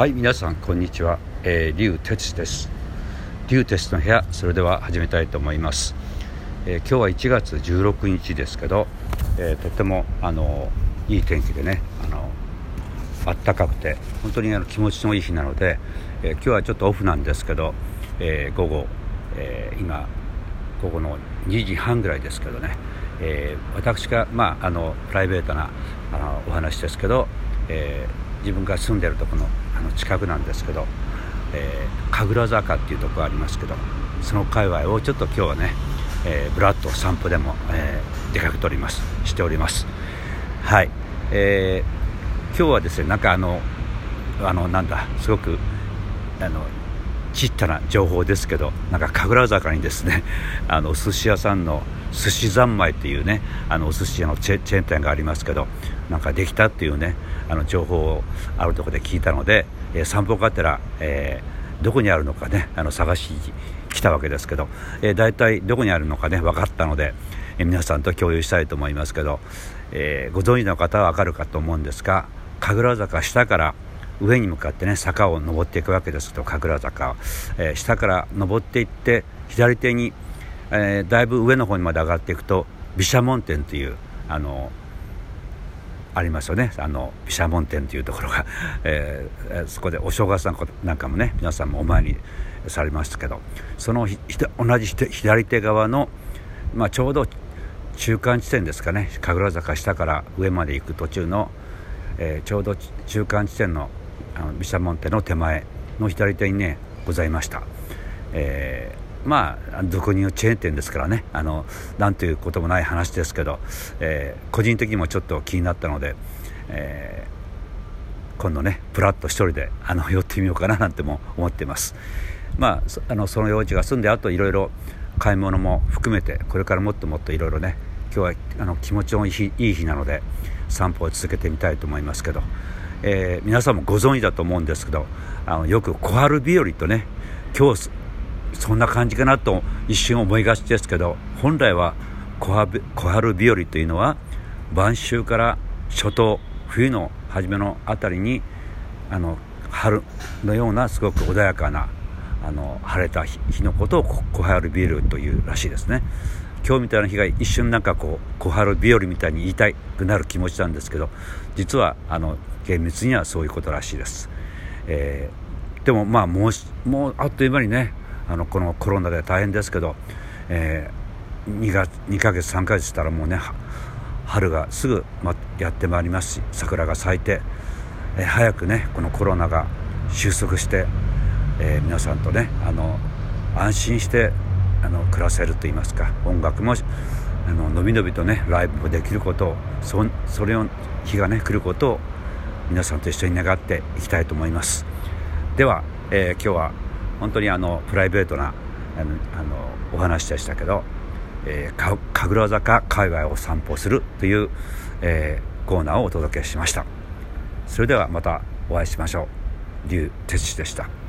はい皆さんこんにちは、えー、リュウ哲です。リュウ哲の部屋それでは始めたいと思います、えー、今日は1月16日ですけど、えー、とてもあのいい天気でねあの暖かくて本当にあの気持ちのいい日なので、え今日はちょっとオフなんですけど、え午後、え今午後の2時半ぐらいですけどね、え私がまああのプライベートなあのお話ですけど、え自分が住んでるとこのあの近くなんですけど、えー、神楽坂っていうとこありますけどその界隈をちょっと今日はね、えー、ブラッド散歩でも、えー、出かけております。しております。はい、えー、今日はですねなんかあのあのなんだすごくあのちったな情報ですけどなんか神楽坂にですね あのお寿司屋さんの寿司三昧っていうねあのお寿司屋のチェーン店がありますけどなんかできたっていうねあの情報をあるとこで聞いたので、えー、散歩がてら、えー、どこにあるのかねあの探しに来たわけですけど、えー、大体どこにあるのかね分かったので、えー、皆さんと共有したいと思いますけど、えー、ご存知の方は分かるかと思うんですが神楽坂下から上に向かってね坂を登っていくわけですけど神楽坂、えー、下から登っていって左手に、えー、だいぶ上の方にまで上がっていくと毘沙門天というあのありますよね。あの毘沙門天というところが、えー、そこでお正月なんかもね皆さんもお参りされますけどその同じ左手側の、まあ、ちょうど中間地点ですかね。神楽坂下から上まで行く途中の、えー、ちょうど中間地点のあの毘沙門天の手前の左手にねございました。えーまあ俗に言うチェーン店ですからねあのなんということもない話ですけど、えー、個人的にもちょっと気になったので、えー、今度ねプラッと一人であの寄ってみようかななんても思ってますまああのその用事が済んであといろいろ買い物も含めてこれからもっともっといろいろね今日はあの気持ちのいい日なので散歩を続けてみたいと思いますけど、えー、皆さんもご存知だと思うんですけどあのよく小春日和とね今日そんな感じかなと一瞬思いがちですけど本来は小春日和というのは晩秋から初冬冬の初めのあたりにあの春のようなすごく穏やかなあの晴れた日のことを小春日和というらしいですね。今日みたいな日が一瞬なんかこう小春日和みたいに言いたくなる気持ちなんですけど実はあの厳密にはそういうことらしいです、えー、でもまあもうもうあっという間にねあのこのコロナで大変ですけど、えー、2, 月2ヶ月3ヶ月したらもうね春がすぐ、ま、やってまいりますし桜が咲いて、えー、早くねこのコロナが収束して、えー、皆さんとねあの安心してあの暮らせると言いますか音楽もあののびのびとねライブもできることをそそれを日がね来ることを皆さんと一緒に願っていきたいと思います。では、えー、今日は本当にあのプライベートなあのあのお話でしたけど、えー、神楽坂界隈を散歩するという、えー、コーナーをお届けしました。それではまたお会いしましょう。竜哲司でした。